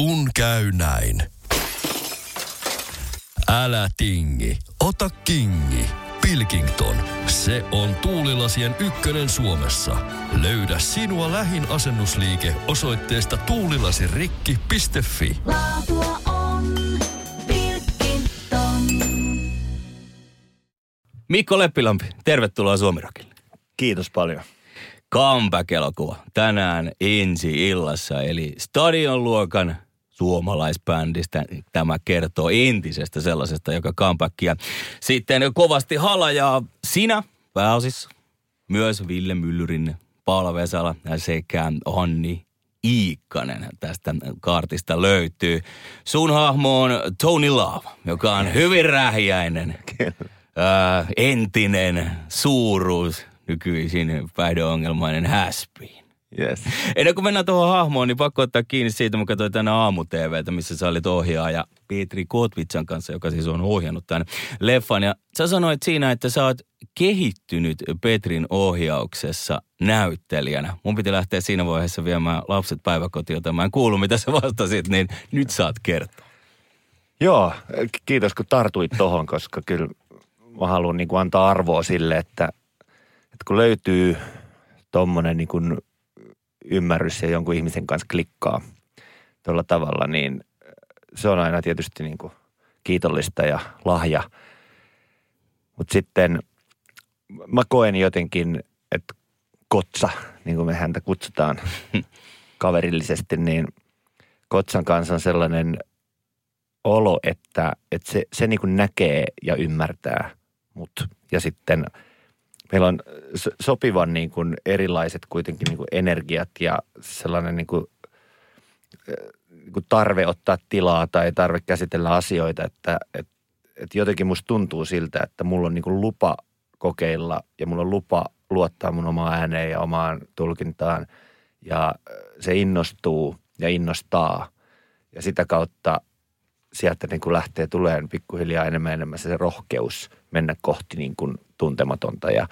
Kun käy näin. Älä tingi, ota kingi. Pilkington, se on tuulilasien ykkönen Suomessa. Löydä sinua lähin asennusliike osoitteesta tuulilasirikki.fi. Laatua on Pilkington. Mikko Leppilampi, tervetuloa Suomirokille. Kiitos paljon. Comeback-elokuva tänään ensi illassa, eli stadionluokan suomalaisbändistä. Tämä kertoo entisestä sellaisesta, joka comebackia sitten kovasti halajaa. Sinä pääosissa, myös Ville Myllyrin, Paula Vesala sekä Anni Iikkanen tästä kaartista löytyy. Sun hahmo on Tony Love, joka on hyvin rähjäinen, ää, entinen suuruus, nykyisin päihdeongelmainen häspiin. Yes. Ennen kuin mennään tuohon hahmoon, niin pakko ottaa kiinni siitä, mä katsoin tänä aamu TVtä, missä sä olit ohjaaja Petri Kotvitsan kanssa, joka siis on ohjannut tämän leffan. Ja sä sanoit siinä, että sä oot kehittynyt Petrin ohjauksessa näyttelijänä. Mun piti lähteä siinä vaiheessa viemään lapset päiväkotiin, jota mä en kuulu, mitä sä vastasit, niin nyt saat kertoa. Joo, kiitos kun tartuit tohon, koska kyllä mä haluan niin kuin antaa arvoa sille, että, että kun löytyy tommonen niin kuin ymmärrys ja jonkun ihmisen kanssa klikkaa tuolla tavalla, niin se on aina tietysti niin kuin kiitollista ja lahja. Mutta sitten mä koen jotenkin, että Kotsa, niin kuin me häntä kutsutaan kaverillisesti, niin Kotsan kanssa on sellainen olo, että, että se, se niin kuin näkee ja ymmärtää mut. Ja sitten meillä on so- sopivan niin kuin erilaiset kuitenkin niin kuin energiat ja sellainen niin kuin, niin kuin tarve ottaa tilaa tai tarve käsitellä asioita, että, että, että jotenkin musta tuntuu siltä, että mulla on niin kuin lupa kokeilla ja mulla on lupa luottaa mun omaan ääneen ja omaan tulkintaan. Ja se innostuu ja innostaa. Ja sitä kautta sieltä niin kuin lähtee tulee pikkuhiljaa enemmän enemmän se rohkeus mennä kohti niin kuin tuntematonta. Ja,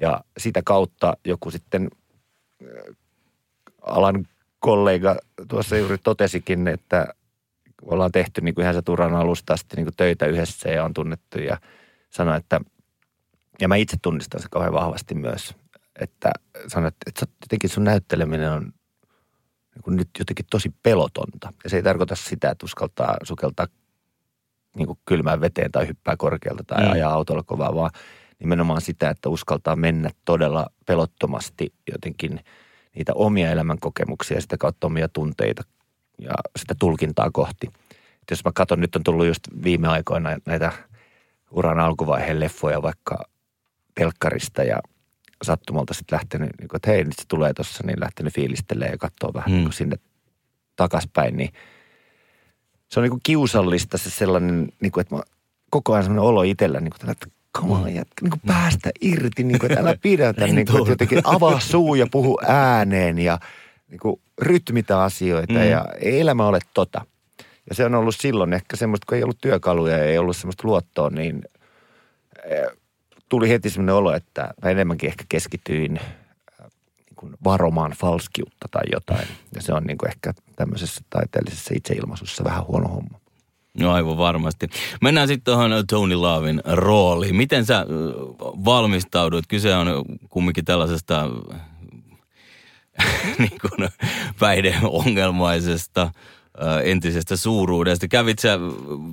ja sitä kautta joku sitten äh, alan kollega tuossa juuri totesikin, että ollaan tehty niin kuin ihan se Turan alusta asti niin kuin töitä yhdessä ja on tunnettu ja sanoi, että ja mä itse tunnistan se kauhean vahvasti myös, että sanoit, että sä- jotenkin sun näytteleminen on niin kuin nyt jotenkin tosi pelotonta. Ja se ei tarkoita sitä, että uskaltaa sukeltaa niin kuin kylmään veteen tai hyppää korkealta tai Mm. mm. ajaa autolla kovaa, vaan nimenomaan sitä, että uskaltaa mennä todella pelottomasti jotenkin niitä omia elämänkokemuksia ja sitä kautta omia tunteita ja sitä tulkintaa kohti. Et jos mä katson, nyt on tullut just viime aikoina näitä uran alkuvaiheen leffoja vaikka telkkarista ja sattumalta sitten lähtenyt, niin kuin, että hei, nyt se tulee tuossa, niin lähtenyt fiilistelee ja katsoo vähän Hmm. niin kuin sinne takaspäin, niin se on niin kuin kiusallista se sellainen, niin kuin, että mä, koko ajan sellainen olo itsellä, niin kuin, että come on, jätkä, niin kuin päästä irti, niin kuin, että älä pidätä, niin kuin, että jotenkin avaa suu ja puhu ääneen ja niin kuin, rytmitä asioita Mm. mm. ja ei elämä ole tota. Ja se on ollut silloin ehkä semmoista, kun ei ollut työkaluja ja ei ollut semmoista luottoa, niin eh, tuli heti semmoinen olo, että mä enemmänkin ehkä keskityin äh, niin kuin varomaan falskiutta tai jotain. Ja se on niin kuin ehkä tämmöisessä taiteellisessa itseilmaisussa vähän huono homma. No aivan varmasti. Mennään sitten tuohon Tony Lavin rooliin. Miten sä ö, valmistaudut? Kyse on kumminkin tällaisesta niin kuin päihdeongelmaisesta entisestä suuruudesta. Kävit sä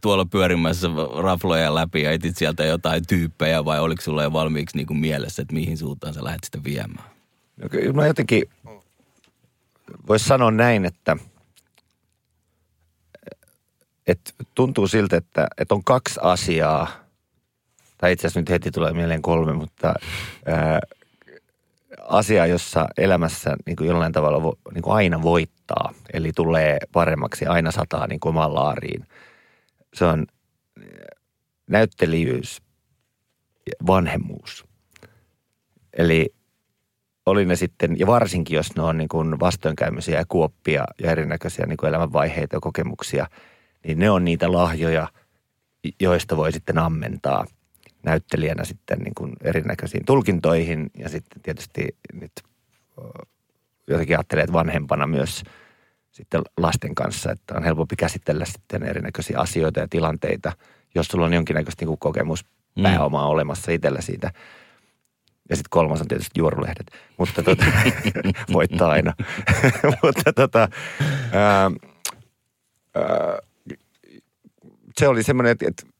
tuolla pyörimässä rafloja läpi ja etit sieltä jotain tyyppejä vai oliko sulla jo valmiiksi niin kuin mielessä, että mihin suuntaan sä lähdet sitä viemään? No, kyllä mä jotenkin, voisi sanoa näin, että, että tuntuu siltä, että, että on kaksi asiaa, tai itse asiassa nyt heti tulee mieleen kolme, mutta ää, asia, jossa elämässä niin kuin jollain tavalla vo, niin kuin aina voittaa, eli tulee paremmaksi, aina sataa niin kuin laariin. Se on ää, näyttelijyys vanhemmuus. Eli oli ne sitten, ja varsinkin jos ne on niin kuin vastoinkäymisiä ja kuoppia ja erinäköisiä niin kuin elämänvaiheita ja kokemuksia, niin ne on niitä lahjoja, joista voi sitten ammentaa näyttelijänä sitten niin kuin erinäköisiin tulkintoihin ja sitten tietysti nyt jotenkin ajattelee, että vanhempana myös sitten lasten kanssa, että on helpompi käsitellä sitten erinäköisiä asioita ja tilanteita, jos sulla on jonkinnäköistä niin kokemuspääomaa mm. olemassa itsellä siitä. Ja sitten kolmas on tietysti juorulehdet, mutta tota, voittaa aina. mutta tota, ää, ää, se oli semmoinen, että, että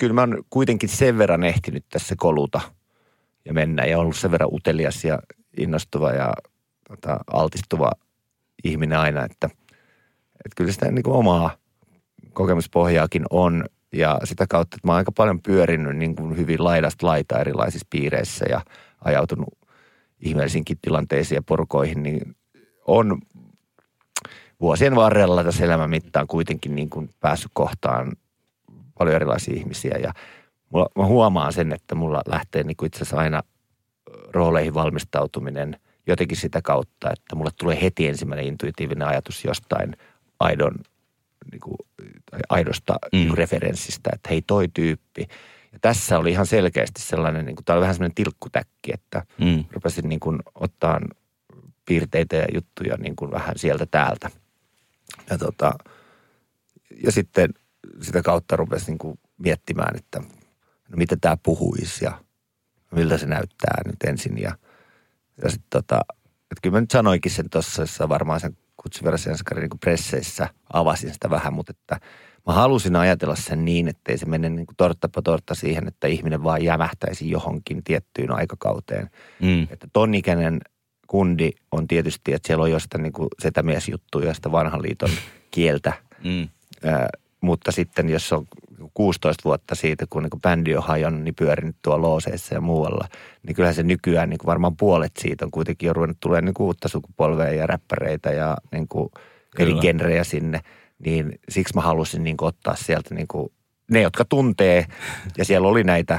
kyllä mä oon kuitenkin sen verran ehtinyt tässä koluta ja mennä ja ollut sen verran utelias ja innostuva ja tota, altistuva ihminen aina, että, että kyllä sitä niin kuin omaa kokemuspohjaakin on ja sitä kautta, että mä oon aika paljon pyörinyt niin kuin hyvin laidasta laita erilaisissa piireissä ja ajautunut ihmeellisinkin tilanteisiin ja porukoihin, niin on vuosien varrella tässä elämän mittaan kuitenkin niin kuin päässyt kohtaan paljon erilaisia ihmisiä ja mulla, mä huomaan sen, että mulla lähtee niin kuin itse asiassa aina rooleihin valmistautuminen jotenkin sitä kautta, että mulle tulee heti ensimmäinen intuitiivinen ajatus jostain aidon, niin kuin, aidosta mm. niin kuin referenssistä, että hei toi tyyppi. Ja tässä oli ihan selkeästi sellainen, niin kuin, tämä oli vähän sellainen tilkkutäkki, että mm. rupesin niin kuin, ottaa piirteitä ja juttuja niin kuin vähän sieltä täältä. Ja, tota, ja sitten sitä kautta rupesin niin kuin miettimään, että no miten tämä puhuisi ja miltä se näyttää nyt ensin. Ja, ja sitten tota, että kyllä mä nyt sanoinkin sen tuossa varmaan sen kutsuversenskarin niin presseissä avasin sitä vähän, mutta että mä halusin ajatella sen niin, ettei se mene niin kuin torttapa tortta siihen, että ihminen vaan jämähtäisi johonkin tiettyyn aikakauteen. Mm. Että ton ikäinen kundi on tietysti, että siellä on jostain niin setämiesjuttuja, josta vanhan liiton kieltä. Mm. Mutta sitten jos on 16 vuotta siitä, kun niin bändi on hajonnut, niin pyörinyt tuolla looseissa ja muualla, niin kyllähän se nykyään niin kuin varmaan puolet siitä on kuitenkin jo ruvennut tulee niin kuin uutta sukupolvea ja räppäreitä ja niin kuin eri genrejä sinne. Niin siksi mä halusin niin kuin ottaa sieltä niin kuin ne, jotka tuntee, ja siellä oli näitä,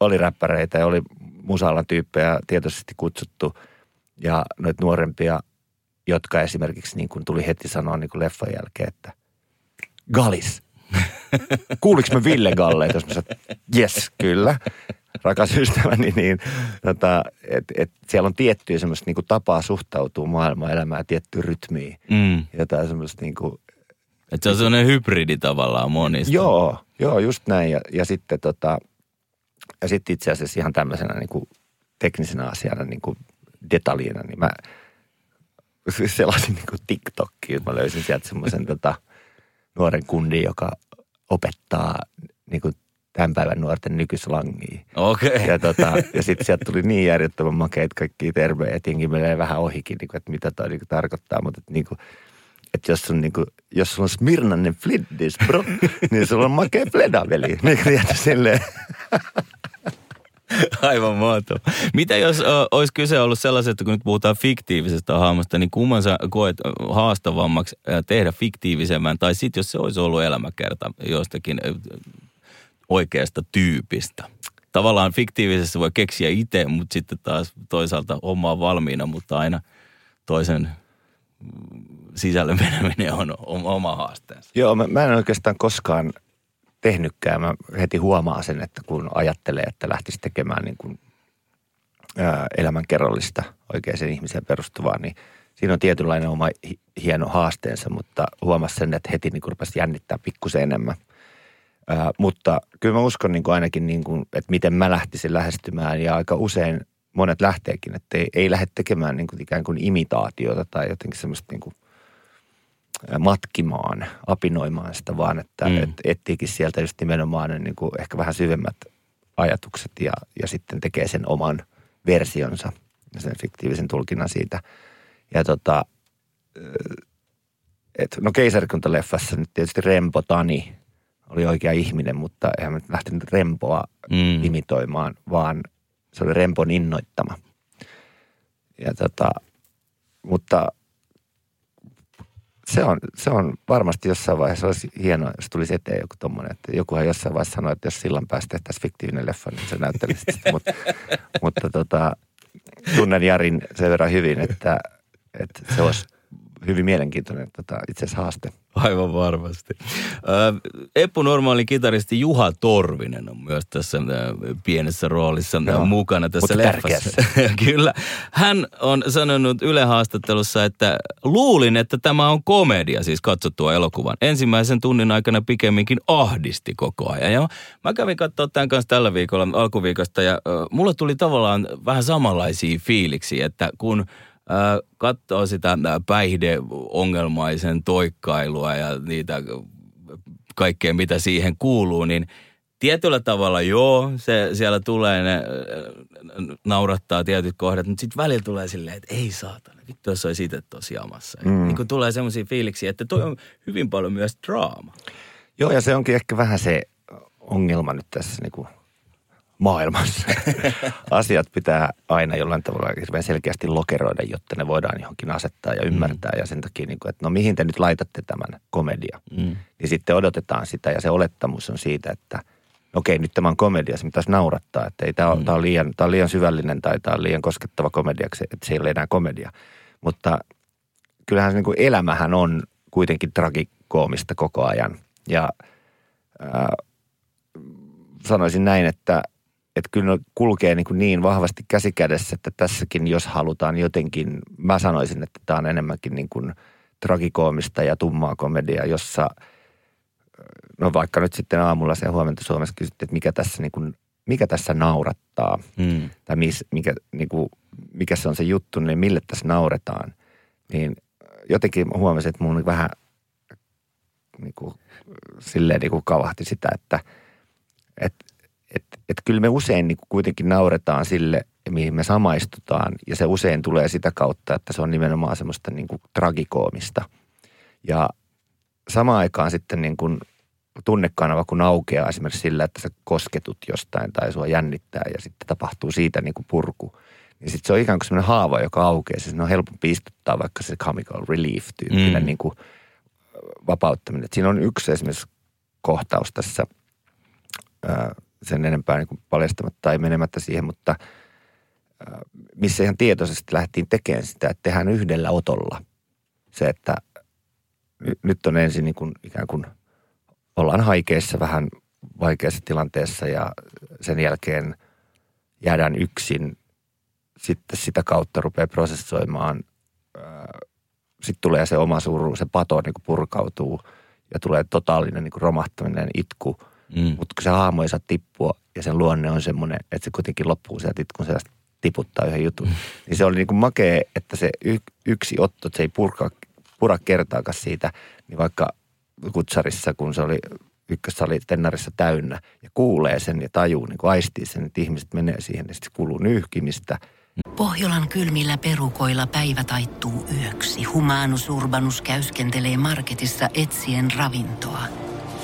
oli räppäreitä ja oli musaalan tyyppejä tietoisesti kutsuttu, ja noita nuorempia, jotka esimerkiksi niin kuin tuli heti sanoa niin kuin leffan jälkeen, että Galis – Kuuliks me Ville Galle, jos mä sanoin, yes, kyllä, rakas ystäväni, niin tota, et, et siellä on tiettyä semmoista niinku tapaa suhtautua maailman elämään, tiettyä rytmiä. Mm. Jotain semmoista niinku, että se on semmoinen hybridi tavallaan monista. Joo, joo, just näin. Ja, ja sitten tota, ja sitten itse asiassa ihan tämmöisenä niinku teknisenä asiana niinku detaljina, niin mä selasin niinku TikTokia. Mä löysin sieltä semmoisen tota, nuoren kundin, joka opettaa niin kuin tämän päivän nuorten nykyslangia. Okei. Okay. Ja, tota, ja sitten sieltä tuli niin järjettömän makeita kaikki tervejä, että menee vähän ohikin, niin kuin, että mitä toi niin kuin, tarkoittaa. Mutta että, niin kuin, että jos, on, niin kuin, jos sulla on smirnanen fliddis, bro, niin sulla on makea fleda, veli. Niin kuin, silleen. Aivan mahtavaa. Mitä jos o, olisi kyse ollut sellaisesta, että kun nyt puhutaan fiktiivisestä hahmosta, niin kumman sä koet haastavammaksi tehdä fiktiivisemmän, tai sitten jos se olisi ollut elämäkerta jostakin oikeasta tyypistä? Tavallaan fiktiivisessä voi keksiä itse, mutta sitten taas toisaalta omaa valmiina, mutta aina toisen sisällön meneminen on oma haasteensa. Joo, mä, mä en oikeastaan koskaan – tehnytkään. Mä heti huomaan sen, että kun ajattelee, että lähtisi tekemään niin kuin, elämänkerrallista oikeaan ihmiseen perustuvaa, niin siinä on tietynlainen oma hieno haasteensa, mutta huomasi sen, että heti niin rupesi jännittää pikkusen enemmän. Ää, mutta kyllä mä uskon niin kuin ainakin, niin kuin, että miten mä lähtisin lähestymään ja aika usein monet lähteekin, että ei, ei lähde tekemään niin kuin ikään kuin imitaatiota tai jotenkin semmoista niin kuin – matkimaan, apinoimaan sitä, vaan että mm. et etsiikin sieltä just nimenomaan ne niin kuin ehkä vähän syvemmät ajatukset ja, ja sitten tekee sen oman versionsa ja sen fiktiivisen tulkinnan siitä. Ja tota, et, no keisarikunta-leffassa nyt tietysti Rempo Tani oli oikea ihminen, mutta eihän mä lähtenyt Rempoa mm. imitoimaan, vaan se oli Rempon innoittama. Ja tota, mutta se on, se on varmasti jossain vaiheessa olisi hienoa, jos tulisi eteen joku tommonen, että jokuhan jossain vaiheessa sanoi, että jos sillan päästä tehtäisiin fiktiivinen leffa, niin se näyttelisi sitä. Mut, mutta tota, tunnen Jarin sen verran hyvin, että, että se olisi hyvin mielenkiintoinen tota, itse asiassa haaste. Aivan varmasti. Eppu Normaalin kitaristi Juha Torvinen on myös tässä pienessä roolissa Joo, mukana tässä leffassa. Kyllä. Hän on sanonut Yle haastattelussa, että luulin, että tämä on komedia, siis katsottua elokuvan. Ensimmäisen tunnin aikana pikemminkin ahdisti koko ajan. Ja mä kävin katsoa tämän kanssa tällä viikolla, alkuviikosta, ja mulle tuli tavallaan vähän samanlaisia fiiliksi, että kun – katsoo sitä päihdeongelmaisen toikkailua ja niitä kaikkea, mitä siihen kuuluu, niin tietyllä tavalla joo, se siellä tulee, ne naurattaa tietyt kohdat, mutta sitten välillä tulee silleen, että ei saatana, vittu jos olisi itse tosi amassa. Mm. Niin kun tulee semmoisia fiiliksiä, että toi on hyvin paljon myös draama. Joo, ja se onkin ehkä vähän se ongelma nyt tässä niin kuin maailmassa. Asiat pitää aina jollain tavalla hirveän selkeästi lokeroida, jotta ne voidaan johonkin asettaa ja ymmärtää. Mm. Ja sen takia, niin kuin, että no mihin te nyt laitatte tämän komedia. Mm. Niin sitten odotetaan sitä ja se olettamus on siitä, että okei, nyt tämä on komedia, se pitäisi naurattaa. Että ei tämä, mm. tämä, on liian, tämä on liian syvällinen tai tämä on liian koskettava komedia, että se ei ole enää komedia. Mutta kyllähän se niin kuin elämähän on kuitenkin tragikoomista koko ajan. Ja äh, sanoisin näin, että – että kyllä ne kulkee niin, kuin niin vahvasti käsikädessä, että tässäkin jos halutaan jotenkin, mä sanoisin, että tämä on enemmänkin niin kuin tragikoomista ja tummaa komediaa, jossa, no vaikka nyt sitten aamulla se huomenta Suomessa kysyttiin, että mikä tässä, niin kuin, mikä tässä naurattaa, mm. tai mis, mikä, niin kuin, mikä se on se juttu, niin mille tässä nauretaan, niin jotenkin huomasin, että mun vähän niin kuin, silleen niin kuin kavahti sitä, että, että että et kyllä me usein niin kuin kuitenkin nauretaan sille, mihin me samaistutaan. Ja se usein tulee sitä kautta, että se on nimenomaan semmoista niin kuin tragikoomista. Ja samaan aikaan sitten niin kuin tunnekanava kun aukeaa esimerkiksi sillä, että sä kosketut jostain tai sua jännittää ja sitten tapahtuu siitä niin kuin purku. Niin sitten se on ikään kuin semmoinen haava, joka aukeaa. Se on helpompi istuttaa vaikka se comical relief-tyyppinen mm. niin kuin vapauttaminen. Et siinä on yksi esimerkiksi kohtaus tässä sen enempää niin paljastamatta tai menemättä siihen, mutta missä ihan tietoisesti lähtiin tekemään sitä, että tehdään yhdellä otolla. Se, että nyt on ensin niin kuin ikään kuin ollaan haikeissa vähän vaikeassa tilanteessa ja sen jälkeen jäädään yksin. Sitten sitä kautta rupeaa prosessoimaan. Sitten tulee se oma suru, se pato niin kuin purkautuu ja tulee totaalinen niin kuin romahtaminen, itku – Mm. Mutta kun se hahmo ei saa tippua ja sen luonne on semmoinen, että se kuitenkin loppuu sieltä, kun se tiputtaa yhden jutun. Mm. Niin se oli niin kuin makea, että se y- yksi otto, että se ei purka, pura kertaakaan siitä, niin vaikka kutsarissa, kun se oli ykkössali tennarissa täynnä ja kuulee sen ja tajuu, niin kuin aistii sen, että ihmiset menee siihen, niin sitten kuluu nyyhkimistä. Pohjolan kylmillä perukoilla päivä taittuu yöksi. Humanus Urbanus käyskentelee marketissa etsien ravintoa.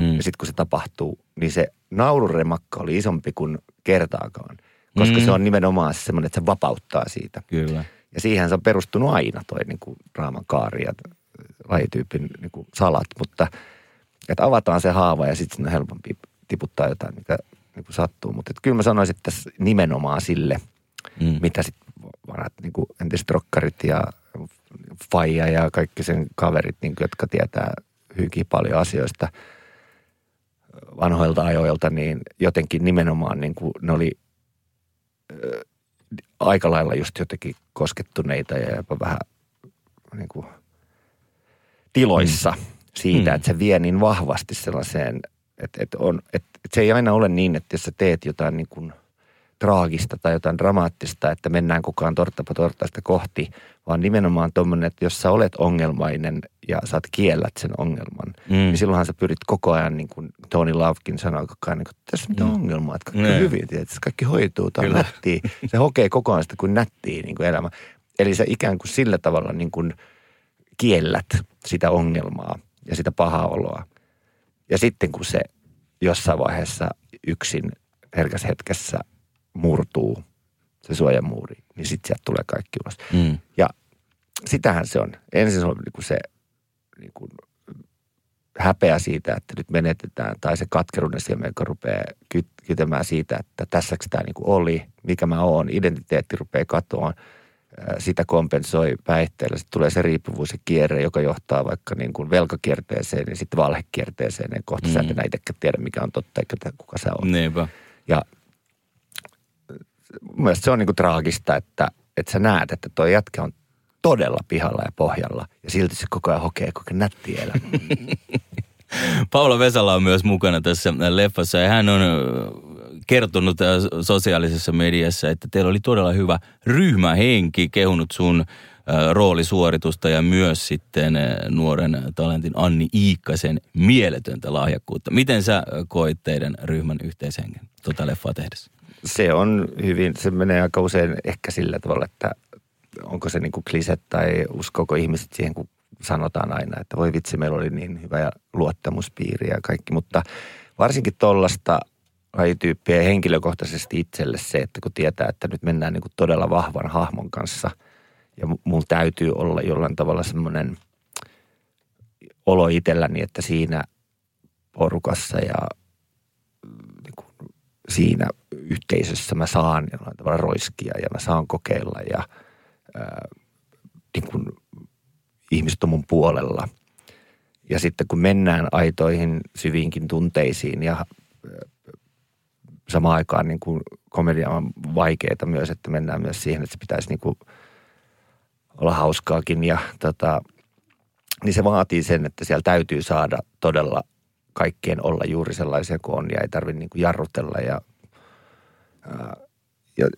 Mm. Ja sitten kun se tapahtuu, niin se naururemakka oli isompi kuin kertaakaan. Koska mm. se on nimenomaan semmoinen, että se vapauttaa siitä. Kyllä. Ja siihen se on perustunut aina toi niin kuin raaman kaari ja lajityypin niin kuin salat. Mutta että avataan se haava ja sitten on helpompi tiputtaa jotain, mikä niin kuin sattuu. Mutta kyllä mä sanoisin, että tässä nimenomaan sille, mm. mitä sitten vanhat niin kuin entiset rokkarit ja faija ja kaikki sen kaverit, niin kuin, jotka tietää hyvinkin paljon asioista vanhoilta ajoilta, niin jotenkin nimenomaan niin kuin ne oli aika lailla just jotenkin koskettuneita ja jopa vähän niin kuin tiloissa mm. siitä, mm. että se vie niin vahvasti sellaiseen Että et on, et, et se ei aina ole niin, että jos sä teet jotain niin kuin traagista tai jotain dramaattista, että mennään koko ajan torttapa torttaista kohti, vaan nimenomaan tuommoinen, että jos sä olet ongelmainen ja sä oot kiellät sen ongelman, mm. niin silloinhan sä pyrit koko ajan, niin kuin Tony Laukin sanoi koko ajan, niin kuin, tässä mitään mm. ongelmaa, että kaikki on Mm. hyvin, tietysti, kaikki hoituu, tämä on Kyllä. nättiä. Se hokee koko ajan sitä kuin nättiä niin kuin elämä. Eli sä ikään kuin sillä tavalla niin kuin kiellät sitä ongelmaa ja sitä pahaa oloa. Ja sitten kun se jossain vaiheessa yksin herkässä hetkessä murtuu, se suojamuuri, niin sitten sieltä tulee kaikki ulos. Mm. Ja sitähän se on. Ensin se on niin kuin se niin kuin häpeä siitä, että nyt menetetään, tai se katkeruuden siemen, joka rupeaa ky- kytemään siitä, että tässäks tämä niin kuin oli, mikä mä oon, identiteetti rupeaa katoamaan, sitä kompensoi päihteellä. Sitten tulee se riippuvuus ja kierre, joka johtaa vaikka niin kuin velkakierteeseen ja sitten valhekierteeseen. Ja kohta mm. sä et enää itsekään tiedä, mikä on totta eikä kuka sä oot. Niinpä. Ja mun se on niinku traagista, että, että sä näet, että toi jätkä on todella pihalla ja pohjalla. Ja silti se koko ajan hokee, kuinka nätti elämä. Paula Vesala on myös mukana tässä leffassa ja hän on kertonut sosiaalisessa mediassa, että teillä oli todella hyvä ryhmähenki, kehunut sun roolisuoritusta ja myös sitten nuoren talentin Anni Iikkasen mieletöntä lahjakkuutta. Miten sä koit teidän ryhmän yhteishengen tota leffaa tehdessä? Se on hyvin, se menee aika usein ehkä sillä tavalla, että onko se niinku klise tai uskoako ihmiset siihen, kun sanotaan aina, että voi vitsi, meillä oli niin hyvä ja luottamuspiiri ja kaikki. Mutta varsinkin tuollaista lajityyppiä henkilökohtaisesti itselle se, että kun tietää, että nyt mennään niinku todella vahvan hahmon kanssa ja mu- mulla täytyy olla jollain tavalla semmoinen olo itselläni, että siinä porukassa ja niin kuin siinä yhteisössä mä saan jollain tavalla roiskia ja mä saan kokeilla ja ää, niin kuin ihmiset on mun puolella. Ja sitten kun mennään aitoihin syviinkin tunteisiin ja ää, samaan aikaan niin kuin komedia on vaikeaa myös, että mennään myös siihen, että se pitäisi niin kuin olla hauskaakin ja tota, niin se vaatii sen, että siellä täytyy saada todella kaikkien olla juuri sellaisia kuin on ja ei tarvitse niin jarrutella ja, ja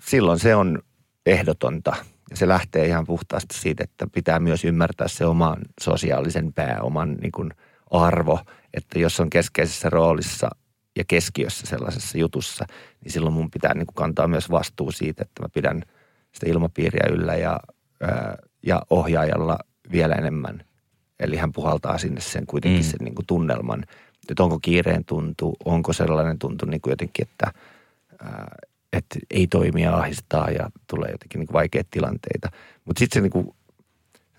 silloin se on ehdotonta ja se lähtee ihan puhtaasti siitä, että pitää myös ymmärtää se oman sosiaalisen pääoman niin kuin arvo, että jos on keskeisessä roolissa ja keskiössä sellaisessa jutussa, niin silloin mun pitää niin kuin kantaa myös vastuu siitä, että mä pidän sitä ilmapiiriä yllä ja, ja ohjaajalla vielä enemmän. Eli hän puhaltaa sinne sen kuitenkin mm. sen niin kuin tunnelman, että onko kiireen tuntu, onko sellainen tuntu niin kuin jotenkin, että, ää, että ei toimia ahistaa ja tulee jotenkin niin kuin vaikeita tilanteita. Mutta sitten se niin kuin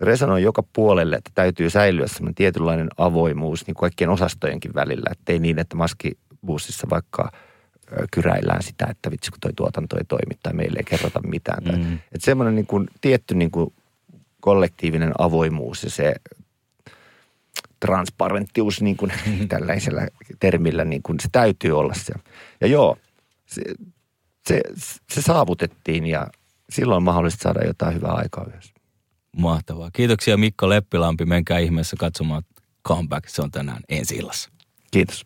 resonoi joka puolelle, että täytyy säilyä semmoinen tietynlainen avoimuus niin kaikkien osastojenkin välillä. Että ei niin, että maskibussissa vaikka kyräillään sitä, että vitsi kun toi tuotanto ei toimi tai meille ei kerrota mitään. Mm. että semmoinen niin kuin, tietty niin kuin kollektiivinen avoimuus ja se transparenttius niin kuin tällaisella termillä, niin kuin se täytyy olla se. Ja joo, se, se, se saavutettiin ja silloin on mahdollista saada jotain hyvää aikaa yhdessä. Mahtavaa. Kiitoksia Mikko Leppilampi. Menkää ihmeessä katsomaan Comeback. Se on tänään ensi illassa. Kiitos.